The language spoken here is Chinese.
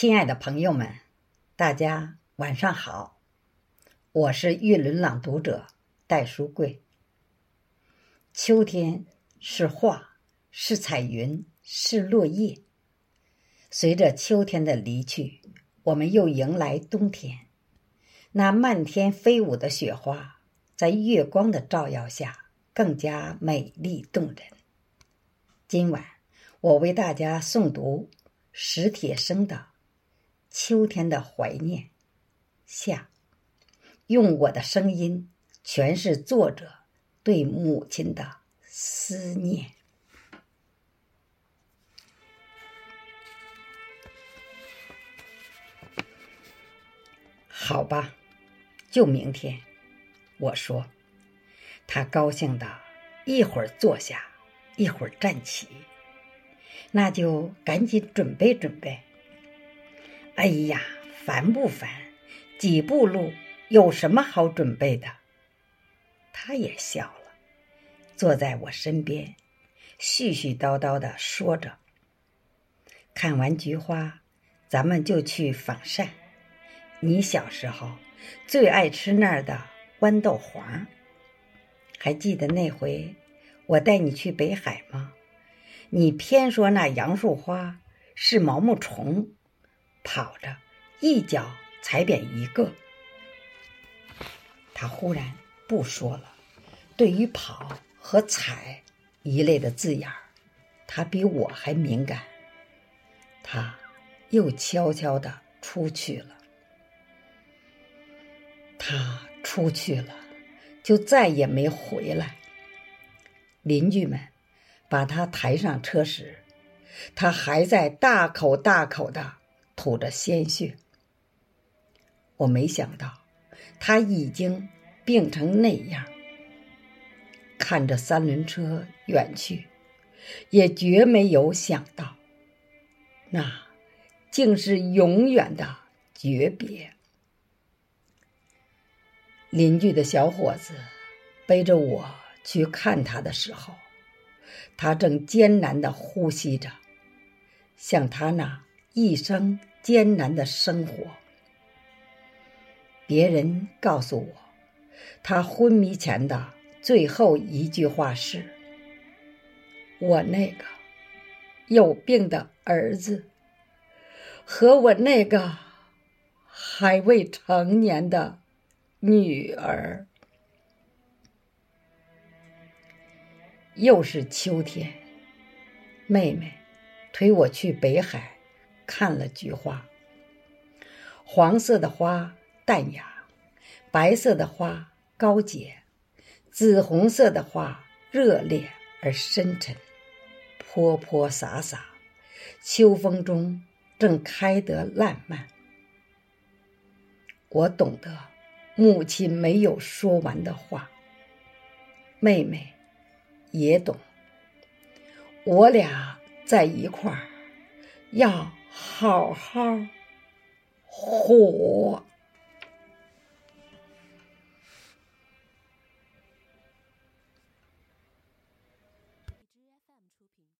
亲爱的朋友们，大家晚上好，我是玉轮朗读者戴书贵。秋天是画，是彩云，是落叶。随着秋天的离去，我们又迎来冬天。那漫天飞舞的雪花，在月光的照耀下，更加美丽动人。今晚，我为大家诵读史铁生的。秋天的怀念，下，用我的声音诠释作者对母亲的思念。好吧，就明天。我说，他高兴的一会儿坐下，一会儿站起。那就赶紧准备准备。哎呀，烦不烦？几步路有什么好准备的？他也笑了，坐在我身边，絮絮叨叨的说着：“看完菊花，咱们就去仿膳。你小时候最爱吃那儿的豌豆黄，还记得那回我带你去北海吗？你偏说那杨树花是毛毛虫。”跑着，一脚踩扁一个。他忽然不说了。对于“跑”和“踩”一类的字眼儿，他比我还敏感。他又悄悄的出去了。他出去了，就再也没回来。邻居们把他抬上车时，他还在大口大口的。吐着鲜血，我没想到他已经病成那样。看着三轮车远去，也绝没有想到，那竟是永远的诀别。邻居的小伙子背着我去看他的时候，他正艰难的呼吸着，像他那一生。艰难的生活。别人告诉我，他昏迷前的最后一句话是：“我那个有病的儿子和我那个还未成年的女儿。”又是秋天，妹妹推我去北海。看了菊花，黄色的花淡雅，白色的花高洁，紫红色的花热烈而深沉，泼泼洒洒，秋风中正开得烂漫。我懂得母亲没有说完的话，妹妹也懂，我俩在一块儿，要。好好活。